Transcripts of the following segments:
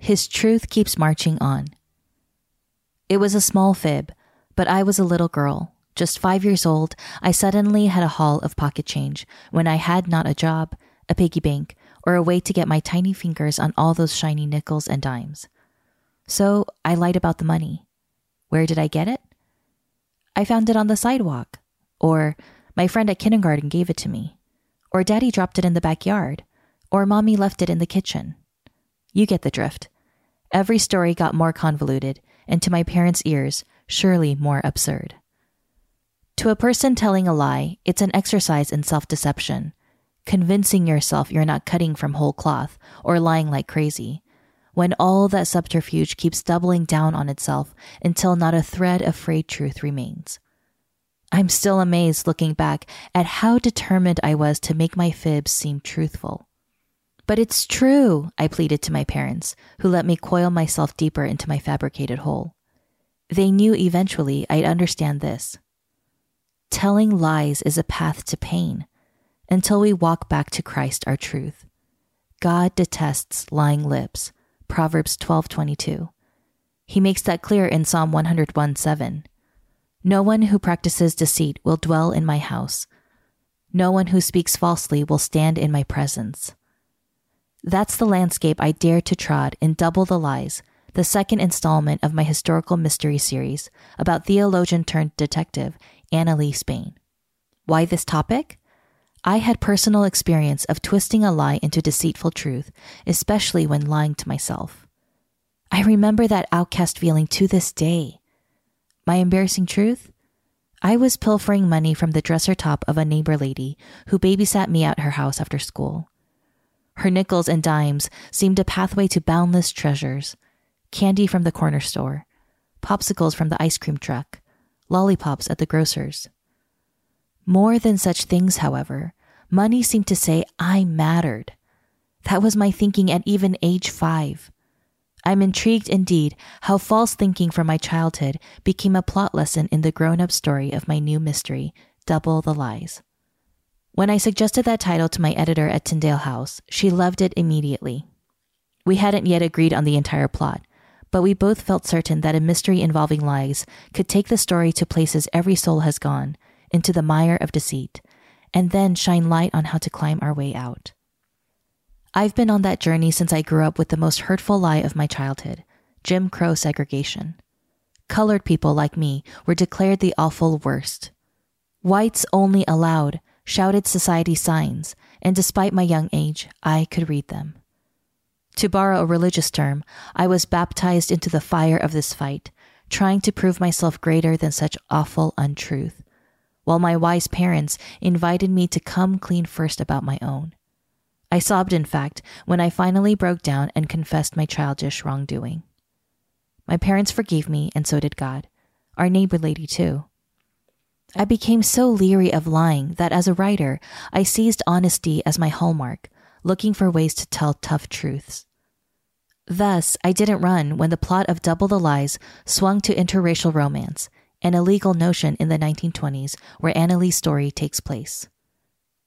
his truth keeps marching on. It was a small fib, but I was a little girl. Just five years old, I suddenly had a haul of pocket change when I had not a job, a piggy bank, or a way to get my tiny fingers on all those shiny nickels and dimes. So I lied about the money. Where did I get it? I found it on the sidewalk. Or my friend at kindergarten gave it to me. Or daddy dropped it in the backyard. Or mommy left it in the kitchen. You get the drift. Every story got more convoluted, and to my parents' ears, surely more absurd. To a person telling a lie, it's an exercise in self deception, convincing yourself you're not cutting from whole cloth or lying like crazy, when all that subterfuge keeps doubling down on itself until not a thread of frayed truth remains. I'm still amazed looking back at how determined I was to make my fibs seem truthful. But it's true, I pleaded to my parents, who let me coil myself deeper into my fabricated hole. They knew eventually I'd understand this. Telling lies is a path to pain until we walk back to Christ our truth. God detests lying lips. Proverbs 12:22. He makes that clear in Psalm 101:7. No one who practices deceit will dwell in my house. No one who speaks falsely will stand in my presence. That's the landscape I dare to trod in Double the Lies, the second installment of my historical mystery series about theologian turned detective Annalee Spain. Why this topic? I had personal experience of twisting a lie into deceitful truth, especially when lying to myself. I remember that outcast feeling to this day. My embarrassing truth? I was pilfering money from the dresser top of a neighbor lady who babysat me at her house after school. Her nickels and dimes seemed a pathway to boundless treasures candy from the corner store, popsicles from the ice cream truck, lollipops at the grocer's. More than such things, however, money seemed to say I mattered. That was my thinking at even age five. I'm intrigued indeed how false thinking from my childhood became a plot lesson in the grown up story of my new mystery, Double the Lies. When I suggested that title to my editor at Tyndale House, she loved it immediately. We hadn't yet agreed on the entire plot, but we both felt certain that a mystery involving lies could take the story to places every soul has gone, into the mire of deceit, and then shine light on how to climb our way out. I've been on that journey since I grew up with the most hurtful lie of my childhood Jim Crow segregation. Colored people like me were declared the awful worst. Whites only allowed, shouted society signs, and despite my young age, I could read them. To borrow a religious term, I was baptized into the fire of this fight, trying to prove myself greater than such awful untruth, while my wise parents invited me to come clean first about my own. I sobbed, in fact, when I finally broke down and confessed my childish wrongdoing. My parents forgave me, and so did God. Our neighbor lady, too. I became so leery of lying that as a writer, I seized honesty as my hallmark, looking for ways to tell tough truths. Thus, I didn't run when the plot of Double the Lies swung to interracial romance, an illegal notion in the 1920s where Annalee's story takes place.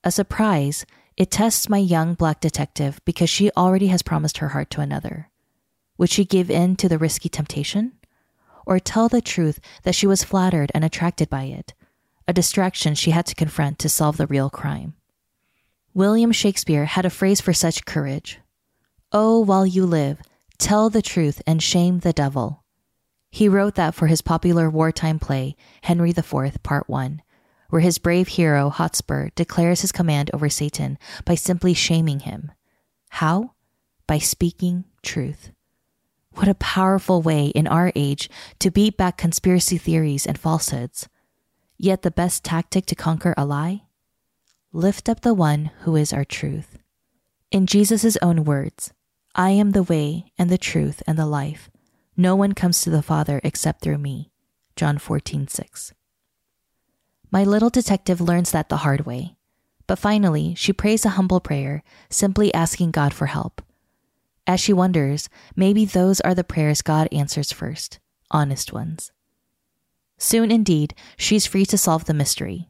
A surprise, it tests my young black detective because she already has promised her heart to another. Would she give in to the risky temptation? Or tell the truth that she was flattered and attracted by it, a distraction she had to confront to solve the real crime. William Shakespeare had a phrase for such courage Oh, while you live, tell the truth and shame the devil. He wrote that for his popular wartime play, Henry IV, Part 1, where his brave hero, Hotspur, declares his command over Satan by simply shaming him. How? By speaking truth. What a powerful way in our age to beat back conspiracy theories and falsehoods. Yet the best tactic to conquer a lie? Lift up the one who is our truth. In Jesus' own words, I am the way and the truth and the life. No one comes to the Father except through me. John 14, 6. My little detective learns that the hard way. But finally, she prays a humble prayer, simply asking God for help. As she wonders, maybe those are the prayers God answers first, honest ones. Soon indeed, she's free to solve the mystery.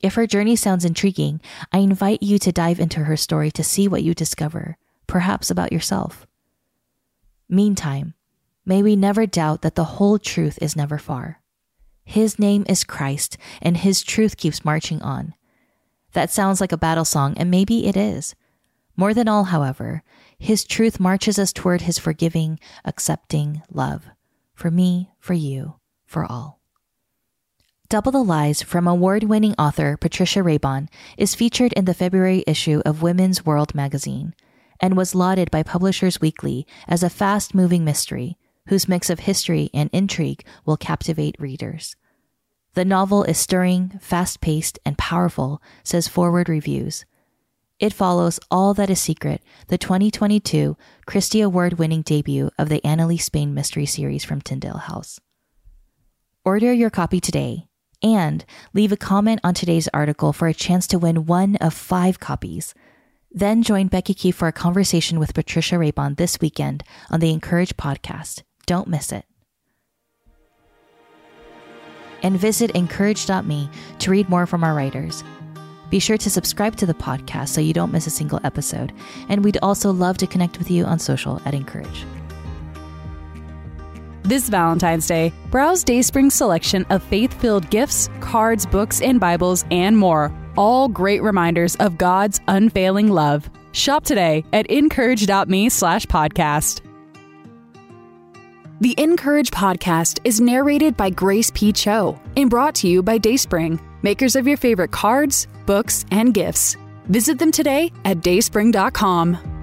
If her journey sounds intriguing, I invite you to dive into her story to see what you discover, perhaps about yourself. Meantime, may we never doubt that the whole truth is never far. His name is Christ, and his truth keeps marching on. That sounds like a battle song, and maybe it is. More than all, however, his truth marches us toward his forgiving, accepting love. For me, for you, for all. Double the Lies from award winning author Patricia Raybon is featured in the February issue of Women's World magazine and was lauded by Publishers Weekly as a fast moving mystery whose mix of history and intrigue will captivate readers. The novel is stirring, fast paced, and powerful, says Foreword Reviews. It follows All That Is Secret, the 2022 Christie Award winning debut of the Annalee Spain mystery series from Tyndale House. Order your copy today and leave a comment on today's article for a chance to win one of five copies. Then join Becky Keife for a conversation with Patricia Raybon this weekend on the Encourage podcast. Don't miss it. And visit incourage.me to read more from our writers. Be sure to subscribe to the podcast so you don't miss a single episode. And we'd also love to connect with you on social at Encourage. This Valentine's Day, browse Dayspring's selection of faith filled gifts, cards, books, and Bibles, and more. All great reminders of God's unfailing love. Shop today at incourage.me slash podcast. The Encourage podcast is narrated by Grace P. Cho and brought to you by Dayspring, makers of your favorite cards, books, and gifts. Visit them today at dayspring.com.